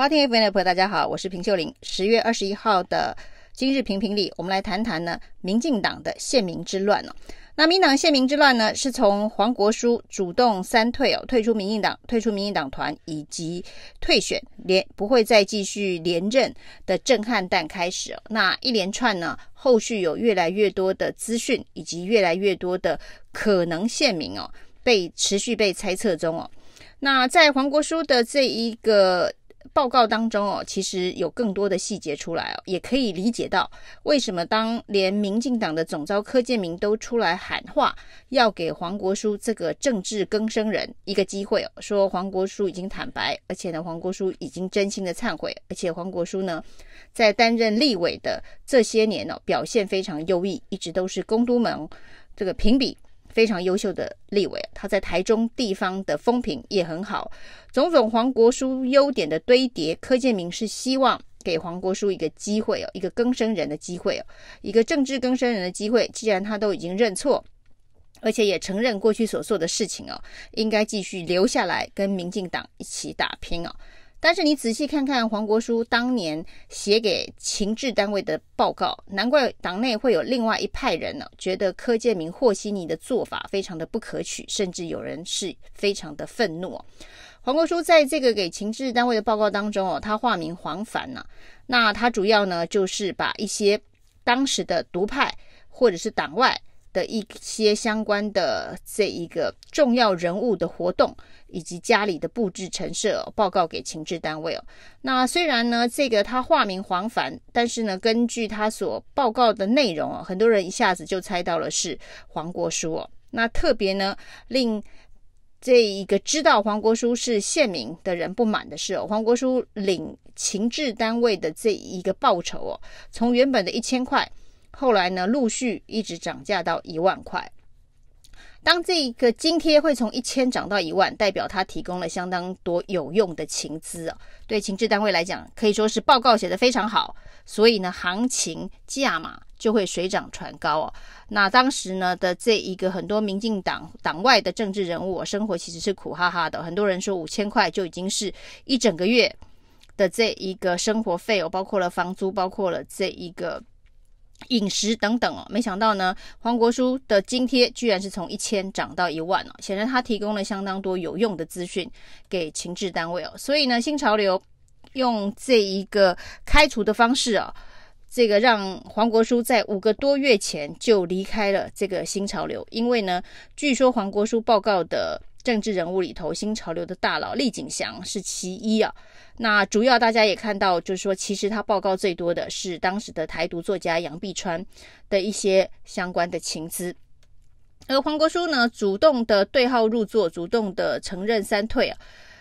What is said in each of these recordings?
好，听 F 的朋友，大家好，我是平秀玲。十月二十一号的今日评评里，我们来谈谈呢，民进党的宪民之乱哦。那民党宪民之乱呢，是从黄国书主动三退哦，退出民进党，退出民进党团，以及退选连不会再继续连任的震撼弹开始哦。那一连串呢，后续有越来越多的资讯，以及越来越多的可能宪民哦，被持续被猜测中哦。那在黄国书的这一个。报告当中哦，其实有更多的细节出来哦，也可以理解到为什么当连民进党的总召柯建铭都出来喊话，要给黄国书这个政治更生人一个机会哦，说黄国书已经坦白，而且呢，黄国书已经真心的忏悔，而且黄国书呢，在担任立委的这些年哦，表现非常优异，一直都是公督盟这个评比。非常优秀的立委，他在台中地方的风评也很好。种种黄国书优点的堆叠，柯建铭是希望给黄国书一个机会哦，一个更生人的机会哦，一个政治更生人的机会。既然他都已经认错，而且也承认过去所做的事情哦，应该继续留下来跟民进党一起打拼哦。但是你仔细看看黄国书当年写给情治单位的报告，难怪党内会有另外一派人呢，觉得柯建铭和稀泥的做法非常的不可取，甚至有人是非常的愤怒。黄国书在这个给情治单位的报告当中哦，他化名黄凡呐，那他主要呢就是把一些当时的独派或者是党外的一些相关的这一个重要人物的活动。以及家里的布置陈设、哦，报告给情治单位哦。那虽然呢，这个他化名黄凡，但是呢，根据他所报告的内容哦，很多人一下子就猜到了是黄国书哦。那特别呢，令这一个知道黄国书是县民的人不满的是哦，黄国书领情治单位的这一个报酬哦，从原本的一千块，后来呢，陆续一直涨价到一万块。当这一个津贴会从一千涨到一万，代表他提供了相当多有用的情资啊。对情治单位来讲，可以说是报告写得非常好，所以呢，行情价码就会水涨船高哦。那当时呢的这一个很多民进党党外的政治人物，生活其实是苦哈哈的。很多人说五千块就已经是一整个月的这一个生活费哦，包括了房租，包括了这一个。饮食等等哦，没想到呢，黄国书的津贴居然是从一千涨到一万哦，显然他提供了相当多有用的资讯给情治单位哦，所以呢，新潮流用这一个开除的方式哦，这个让黄国书在五个多月前就离开了这个新潮流，因为呢，据说黄国书报告的。政治人物里头，新潮流的大佬厉景祥是其一啊。那主要大家也看到，就是说，其实他报告最多的是当时的台独作家杨碧川的一些相关的情资。而黄国书呢，主动的对号入座，主动的承认三退啊，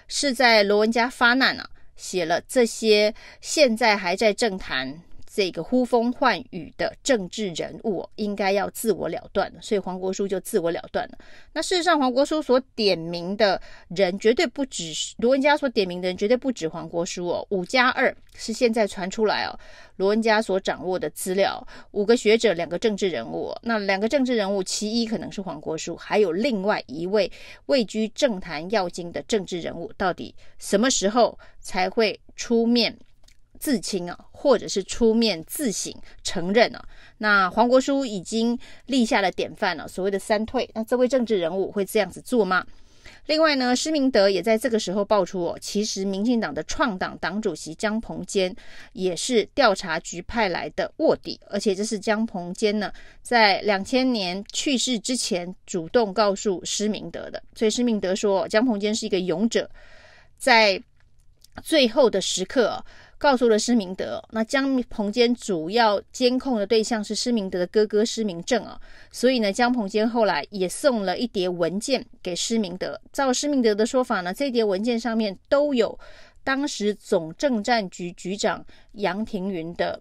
是在罗文嘉发难啊，写了这些现在还在政坛。这个呼风唤雨的政治人物应该要自我了断，所以黄国书就自我了断了。那事实上，黄国书所点名的人绝对不止罗文嘉所点名的人，绝对不止黄国书哦。五加二是现在传出来哦，罗文嘉所掌握的资料，五个学者，两个政治人物。那两个政治人物，其一可能是黄国书，还有另外一位位居政坛要津的政治人物，到底什么时候才会出面？自清啊，或者是出面自省承认啊，那黄国书已经立下了典范了，所谓的三退。那这位政治人物会这样子做吗？另外呢，施明德也在这个时候爆出哦，其实民进党的创党党主席江鹏坚也是调查局派来的卧底，而且这是江鹏坚呢在两千年去世之前主动告诉施明德的，所以施明德说江鹏坚是一个勇者，在最后的时刻。告诉了施明德，那江鹏坚主要监控的对象是施明德的哥哥施明正啊，所以呢，江鹏坚后来也送了一叠文件给施明德。照施明德的说法呢，这叠文件上面都有当时总政战局局长杨廷云的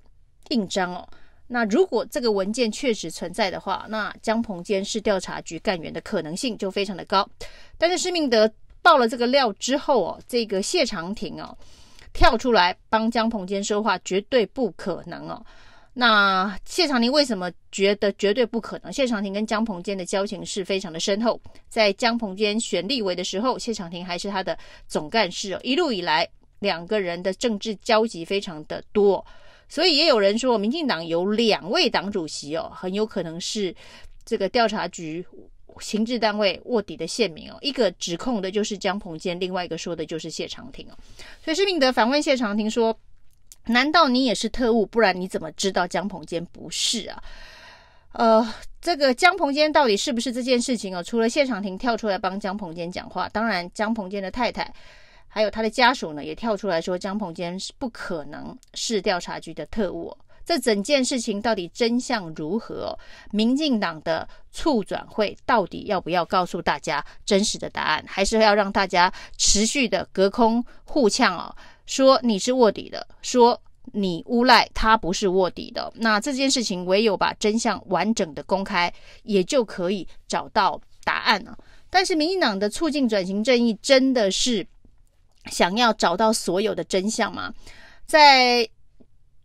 印章哦。那如果这个文件确实存在的话，那江鹏坚是调查局干员的可能性就非常的高。但是施明德爆了这个料之后哦，这个谢长廷哦。跳出来帮江鹏坚说话，绝对不可能哦。那谢长廷为什么觉得绝对不可能？谢长廷跟江鹏坚的交情是非常的深厚，在江鹏坚选立委的时候，谢长廷还是他的总干事哦。一路以来，两个人的政治交集非常的多，所以也有人说，民进党有两位党主席哦，很有可能是这个调查局情治单位卧底的线民哦。一个指控的就是江鹏坚，另外一个说的就是谢长廷哦。所以施明德反问谢长廷说：“难道你也是特务？不然你怎么知道江鹏坚不是啊？”呃，这个江鹏坚到底是不是这件事情哦？除了谢长廷跳出来帮江鹏坚讲话，当然江鹏坚的太太还有他的家属呢，也跳出来说江鹏坚是不可能是调查局的特务哦。这整件事情到底真相如何？民进党的促转会到底要不要告诉大家真实的答案，还是要让大家持续的隔空互呛哦？说你是卧底的，说。你诬赖他不是卧底的，那这件事情唯有把真相完整的公开，也就可以找到答案了。但是民进党的促进转型正义真的是想要找到所有的真相吗？在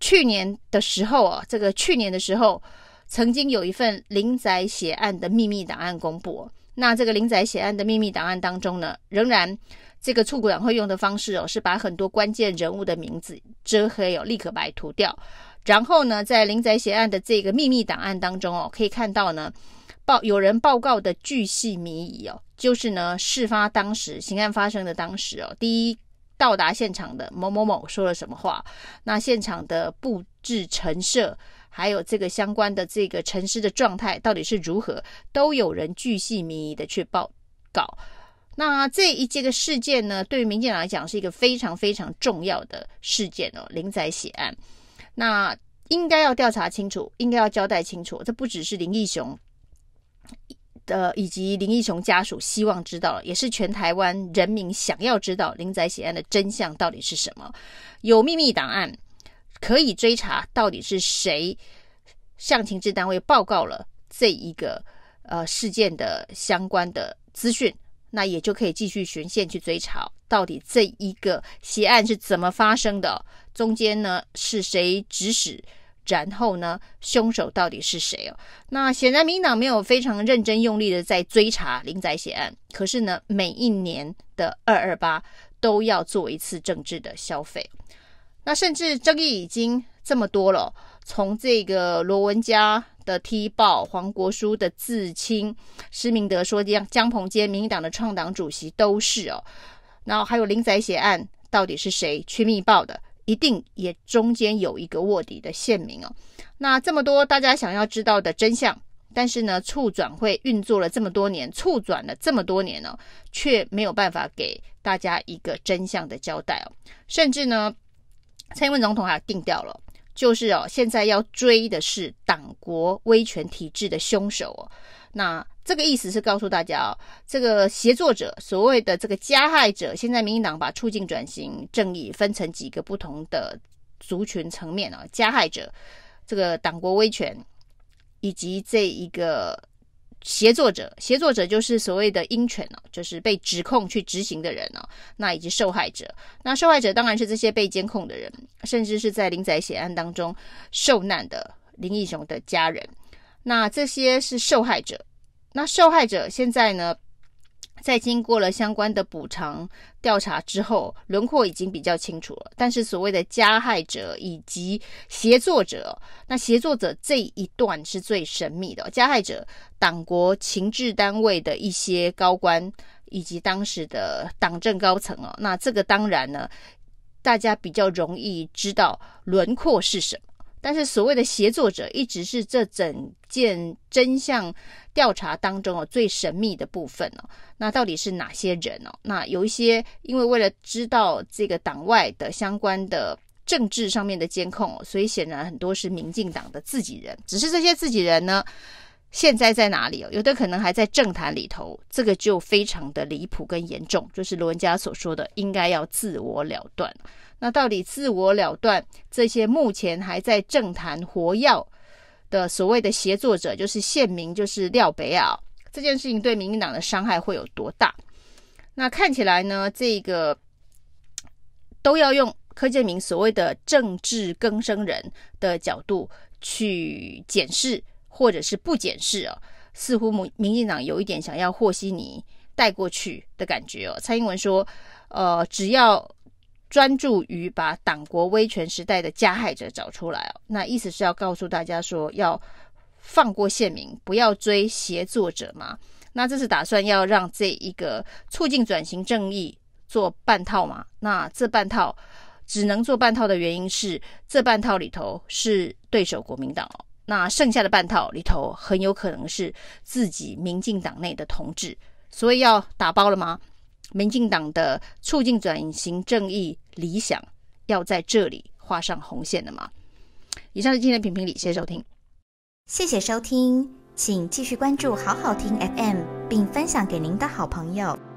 去年的时候啊，这个去年的时候，曾经有一份林宅血案的秘密档案公布。那这个林宅血案的秘密档案当中呢，仍然。这个促转会用的方式哦，是把很多关键人物的名字遮黑哦，立刻白涂掉。然后呢，在林宅血案的这个秘密档案当中哦，可以看到呢，报有人报告的巨细靡遗哦，就是呢，事发当时，刑案发生的当时哦，第一到达现场的某某某说了什么话，那现场的布置陈设，还有这个相关的这个陈尸的状态到底是如何，都有人巨细靡遗的去报告。那这一这个事件呢，对于民进党来讲是一个非常非常重要的事件哦，林宅血案。那应该要调查清楚，应该要交代清楚。这不只是林义雄的以及林义雄家属希望知道，也是全台湾人民想要知道林宅血案的真相到底是什么。有秘密档案可以追查，到底是谁向情治单位报告了这一个呃事件的相关的资讯。那也就可以继续循线去追查，到底这一个血案是怎么发生的，中间呢是谁指使，然后呢凶手到底是谁哦？那显然民党没有非常认真用力的在追查林宅血案，可是呢每一年的二二八都要做一次政治的消费，那甚至争议已经这么多了，从这个罗文嘉。的踢爆黄国书的自清，施明德说江江鹏坚，民党的创党主席都是哦。然后还有林宅血案，到底是谁去密报的？一定也中间有一个卧底的线民哦。那这么多大家想要知道的真相，但是呢，促转会运作了这么多年，促转了这么多年呢，却没有办法给大家一个真相的交代哦。甚至呢，蔡英文总统还定调了。就是哦，现在要追的是党国威权体制的凶手哦。那这个意思是告诉大家哦，这个协作者，所谓的这个加害者，现在民进党把促进转型正义分成几个不同的族群层面啊，加害者，这个党国威权，以及这一个。协作者，协作者就是所谓的鹰犬哦，就是被指控去执行的人哦。那以及受害者，那受害者当然是这些被监控的人，甚至是在林宅血案当中受难的林义雄的家人。那这些是受害者。那受害者现在呢？在经过了相关的补偿调查之后，轮廓已经比较清楚了。但是所谓的加害者以及协作者，那协作者这一段是最神秘的。加害者，党国情治单位的一些高官以及当时的党政高层哦，那这个当然呢，大家比较容易知道轮廓是什么。但是所谓的协作者，一直是这整件真相调查当中哦最神秘的部分哦。那到底是哪些人哦？那有一些因为为了知道这个党外的相关的政治上面的监控，所以显然很多是民进党的自己人。只是这些自己人呢，现在在哪里哦？有的可能还在政坛里头，这个就非常的离谱跟严重，就是罗文嘉所说的，应该要自我了断。那到底自我了断这些目前还在政坛活跃的所谓的协作者，就是县民，就是廖北亚，这件事情对民进党的伤害会有多大？那看起来呢，这个都要用柯建铭所谓的政治更生人的角度去检视，或者是不检视哦，似乎民民进党有一点想要和稀泥带过去的感觉哦。蔡英文说，呃，只要专注于把党国威权时代的加害者找出来哦。那意思是要告诉大家说，要放过县民，不要追协作者嘛。那这是打算要让这一个促进转型正义做半套嘛？那这半套只能做半套的原因是，这半套里头是对手国民党哦。那剩下的半套里头很有可能是自己民进党内的同志，所以要打包了吗？民进党的促进转型正义理想要在这里画上红线的吗？以上是今天的评评理，谢谢收听，谢谢收听，请继续关注好好听 FM，并分享给您的好朋友。